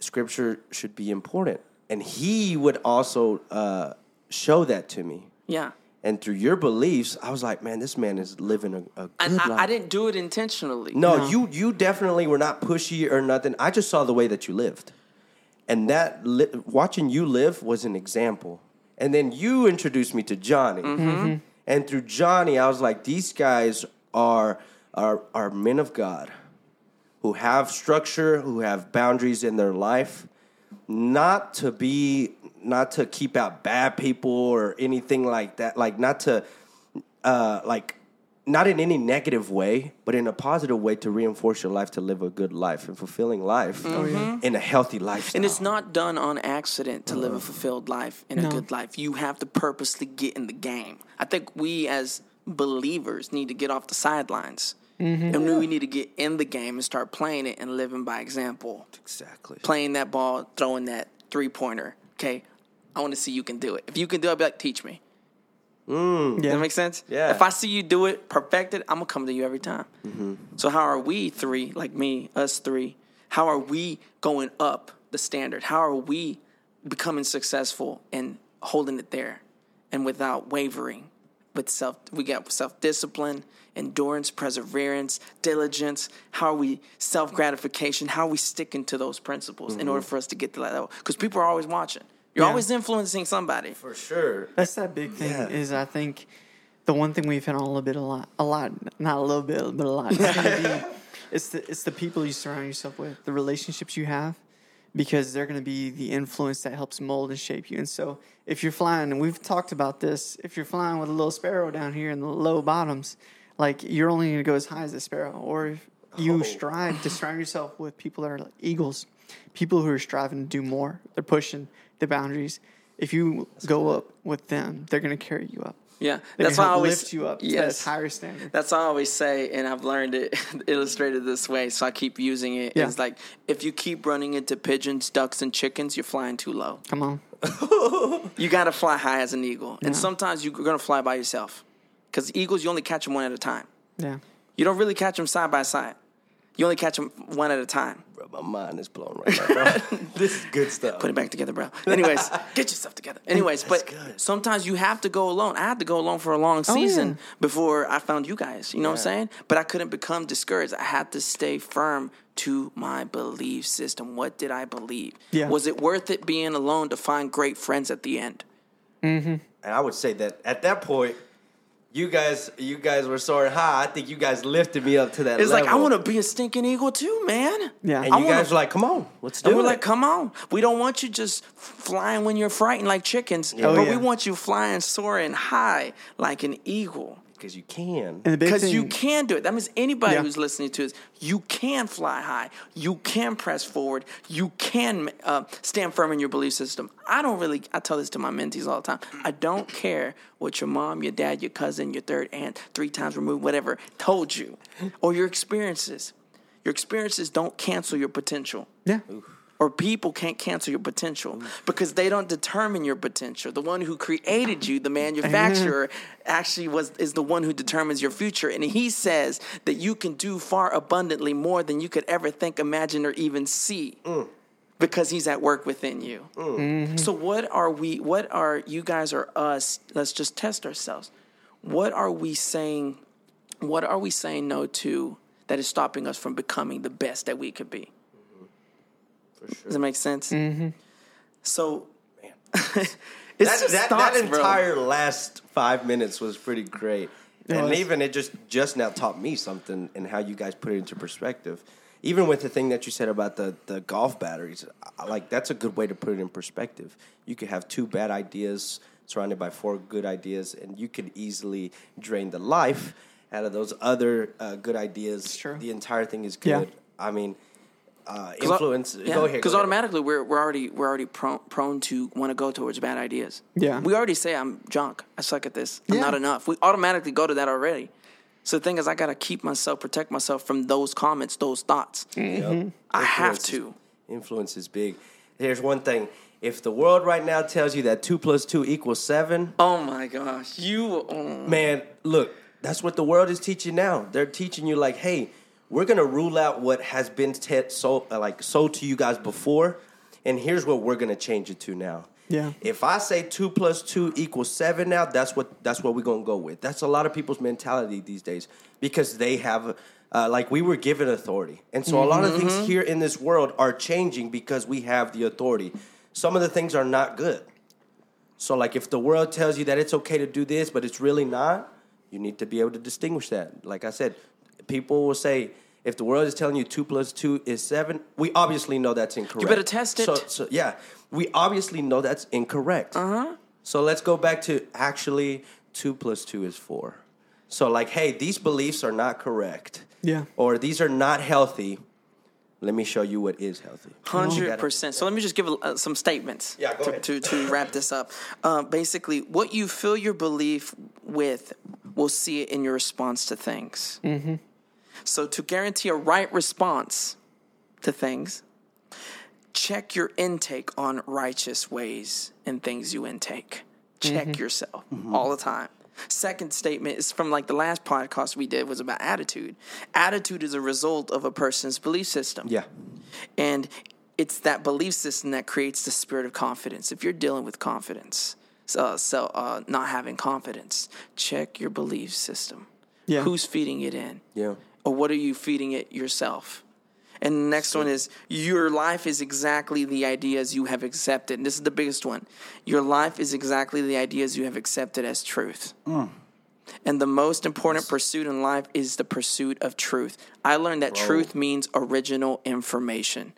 scripture should be important. And he would also uh, show that to me. Yeah. And through your beliefs, I was like, man, this man is living a, a good And life. I, I didn't do it intentionally. No, you you definitely were not pushy or nothing. I just saw the way that you lived, and that li- watching you live was an example. And then you introduced me to Johnny, Mm-hmm. and through Johnny, I was like, these guys are are are men of God, who have structure, who have boundaries in their life, not to be not to keep out bad people or anything like that. Like not to uh, like not in any negative way, but in a positive way to reinforce your life to live a good life and fulfilling life in a healthy lifestyle. Mm-hmm. And it's not done on accident to live a fulfilled life and a good life. You have to purposely get in the game. I think we as believers need to get off the sidelines. Mm-hmm. And we need to get in the game and start playing it and living by example. exactly. Playing that ball, throwing that three pointer. Okay. I want to see you can do it. If you can do it, I'll be like, teach me. Mm. Does Yeah. that make sense? Yeah. If I see you do it, perfect it, I'm gonna come to you every time. Mm-hmm. So how are we three, like me, us three? How are we going up the standard? How are we becoming successful and holding it there, and without wavering? With self, we got self discipline, endurance, perseverance, diligence. How are we self gratification? How are we sticking to those principles in mm-hmm. order for us to get to that level? Because people are always watching. You're Yeah. always influencing somebody. For sure. That's that big thing. Yeah. Is I think the one thing we've hit on a little bit, a lot, a lot, not a little bit, but a lot. It's, be, it's the it's the people you surround yourself with, the relationships you have, because they're going to be the influence that helps mold and shape you. And so, if you're flying, and we've talked about this, if you're flying with a little sparrow down here in the low bottoms, like you're only going to go as high as the sparrow. Or if you Oh. strive to surround yourself with people that are like eagles, people who are striving to do more, they're pushing the boundaries. If you go up with them, they're going to carry you up. Yeah, They're that's why I always lift you up to Yes, that higher standard. That's why I always say, and I've learned it illustrated this way, so I keep using it. Yeah. It's like if you keep running into pigeons, ducks, and chickens, you're flying too low. Come on. You got to fly high as an eagle, and sometimes you're gonna fly by yourself, because eagles you only catch them one at a time. Yeah. You don't really catch them side by side. You only catch them one at a time. Bro, my mind is blown right now, bro. this is good stuff. Put it back together, bro. Anyways, get yourself together. Anyways, but good. sometimes you have to go alone. I had to go alone for a long Oh, season yeah. before I found you guys. You know what I'm saying? But I couldn't become discouraged. I had to stay firm to my belief system. What did I believe? Yeah. Was it worth it being alone to find great friends at the end? Mm-hmm. And I would say that at that point, you guys, you guys were soaring high. I think you guys lifted me up to that It's level. like I want to be a stinking eagle too, man. Yeah. And I you wanna- guys were like, "Come on, let's do And we're like, come on. We don't want you just flying when you're frightened like chickens, Oh, but yeah. we want you flying, soaring high like an eagle. Because you can. And the big Because you can do it. That means anybody Yeah. who's listening to this, you can fly high. You can press forward. You can uh, stand firm in your belief system. I don't really, I tell this to my mentees all the time. I don't care what your mom, your dad, your cousin, your third aunt, three times removed, whatever, told you, or your experiences. Your experiences don't cancel your potential yeah. Or people can't cancel your potential because they don't determine your potential. The one who created you, the manufacturer, mm-hmm. actually was is the one who determines your future, and he says that you can do far abundantly more than you could ever think, imagine, or even see. Mm. Because he's at work within you. Mm. Mm-hmm. So what are we? What are you guys or us? Let's just test ourselves. What are we saying? What are we saying no to that is stopping us from becoming the best that we could be? Does that make sense? Mm-hmm. So, it's that, just that, thoughts, that bro. entire last five minutes was pretty great. and was. even it just just now taught me something and how you guys put it into perspective. Even with the thing that you said about the, the golf batteries, I- like that's a good way to put it in perspective. You could have two bad ideas surrounded by four good ideas, and you could easily drain the life out of those other uh, good ideas. true. The entire thing is Yeah. good. I mean, uh, influence. Yeah, go ahead. Because automatically we're we're already we're already prone, prone to want to go towards bad ideas. Yeah. We already say I'm junk. I suck at this. I'm Yeah. not enough. We automatically go to that already. So the thing is, I gotta keep myself, protect myself from those comments, those thoughts. Mm-hmm. I have to. Influence is big. Here's one thing. If the world right now tells you that two plus two equals seven, Oh my gosh, you. oh. man, look, that's what the world is teaching now. They're teaching you like, hey, we're gonna rule out what has been te- sold, uh, like sold to you guys before, and here's what we're gonna change it to now. Yeah. If I say two plus two equals seven now, that's what that's what we're gonna go with. That's a lot of people's mentality these days because they have. Uh, like we were given authority, and so a lot of things here in this world are changing because we have the authority. Some of the things are not good. So, like, if the world tells you that it's okay to do this, but it's really not, you need to be able to distinguish that. Like I said, people will say, if the world is telling you two plus two is seven, we obviously know that's incorrect. You better test it. So, so yeah, we obviously know that's incorrect. Uh huh. So let's go back to actually two plus two is four. So, like, hey, these beliefs are not correct. Yeah. Or these are not healthy. Let me show you what is healthy. Hundred percent. So let me just give uh, some statements. Yeah, go to, ahead. to to wrap this up. Uh, basically, what you fill your belief with, will see it in your response to things. Mm-hmm. So to guarantee a right response to things, check your intake on righteous ways and things you intake. Check yourself all the time. Second statement is from like the last podcast we did was about attitude. Attitude is a result of a person's belief system. Yeah. And it's that belief system that creates the spirit of confidence. If you're dealing with confidence, so, so uh, not having confidence, check your belief system. Yeah. Who's feeding it in? Yeah. Or what are you feeding it yourself? And the next one is your life is exactly the ideas you have accepted. And this is the biggest one. Your life is exactly the ideas you have accepted as truth. And the most important pursuit in life is the pursuit of truth. I learned that truth means original information.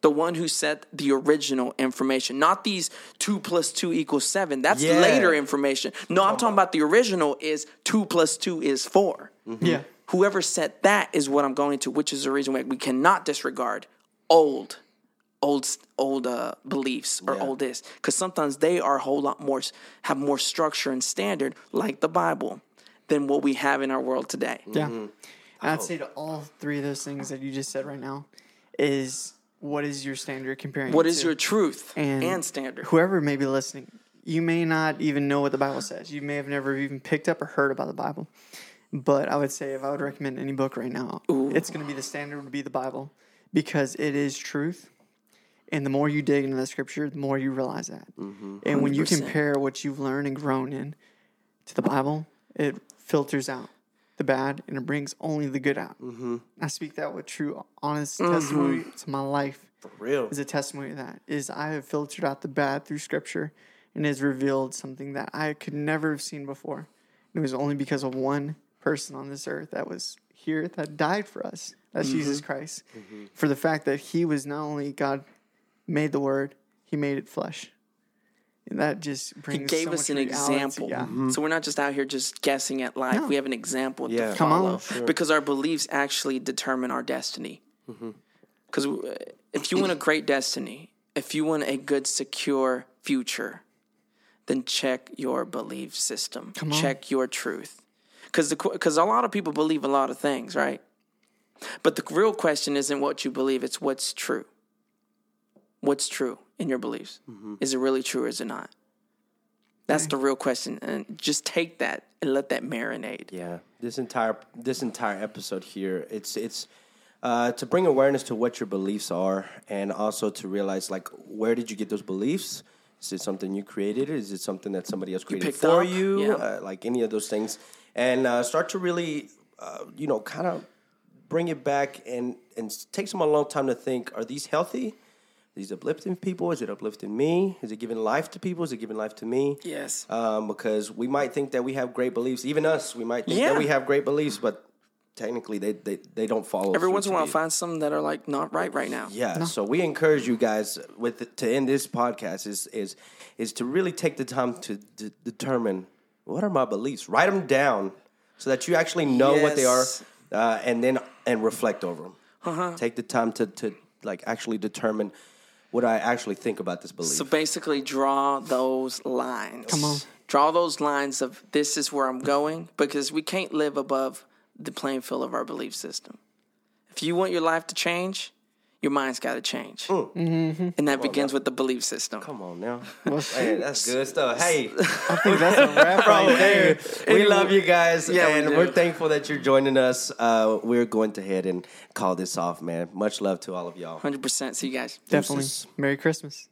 The one who set the original information, not these two plus two equals seven. That's Yeah. later information. No, I'm talking about the original is two plus two is 4 Yeah. Whoever said that is what I'm going to, which is the reason why we cannot disregard old, old, old uh, beliefs or Yeah. old this, because sometimes they are a whole lot more have more structure and standard, like the Bible, than what we have in our world today. Yeah. Mm-hmm. I'd say to all three of those things that you just said right now is what is your standard comparing What it is to? your truth and, and standard? Whoever may be listening, you may not even know what the Bible says. You may have never even picked up or heard about the Bible. But I would say if I would recommend any book right now, it's going to be the standard would be the Bible because it is truth. And the more you dig into the scripture, the more you realize that. Mm-hmm. And when you compare what you've learned and grown in to the Bible, it filters out the bad and it brings only the good out. Mm-hmm. I speak that with true, honest mm-hmm. testimony to my life For real. is a testimony of that is I have filtered out the bad through scripture and has revealed something that I could never have seen before. And It was only because of one person on this earth that was here that died for us. That's mm-hmm. Jesus Christ. Mm-hmm. For the fact that he was not only God made the word, he made it flesh. And that just brings. He brings gave so us much an reality. example. Yeah. So we're not just out here just guessing at life. No. We have an example Yeah. to Come on. follow Sure. because our beliefs actually determine our destiny. Mm-hmm. Because uh, if you want a great destiny, if you want a good, secure future, then check your belief system. on. Check your truth. Because because a lot of people believe a lot of things, right? But the real question isn't what you believe; it's what's true. What's true in your beliefs? Mm-hmm. Is it really true or is it not? That's the real question, and just take that and let that marinate. Yeah, this entire this entire episode here, it's it's uh, to bring awareness to what your beliefs are, and also to realize like where did you get those beliefs? Is it something you created? Is it something that somebody else created picked for up? you? Yeah. Uh, like any of those things, and uh, start to really, uh, you know, kind of bring it back and and take some a long time to think: Are these healthy? Are these uplifting people? Is it uplifting me? Is it giving life to people? Is it giving life to me? Yes. um, because we might think that we have great beliefs. Even us, we might think Yeah. that we have great beliefs, but technically they they, they don't follow. Every through once in a to while, find some that are like not right right now. Yeah, so we encourage you guys with to end this podcast is is is to really take the time to, to determine what are my beliefs. Write them down so that you actually know what they are, uh, and then and reflect over them. Uh-huh. Take the time to to like actually determine what I actually think about this belief. So basically, draw those lines. Come on. Draw those lines of this is where I'm going because we can't live above the playing field of our belief system. If you want your life to change, your mind's got to change, Mm-hmm. and that begins with the belief system. Come on now. Man, that's good stuff. Hey, I think that's a wrap right there. we love you guys, Yeah, and do. we are thankful that you're joining us. Uh, we're going to head and call this off, man. Much love to all of y'all. Hundred percent. See you guys. Definitely. Deuces. Merry Christmas.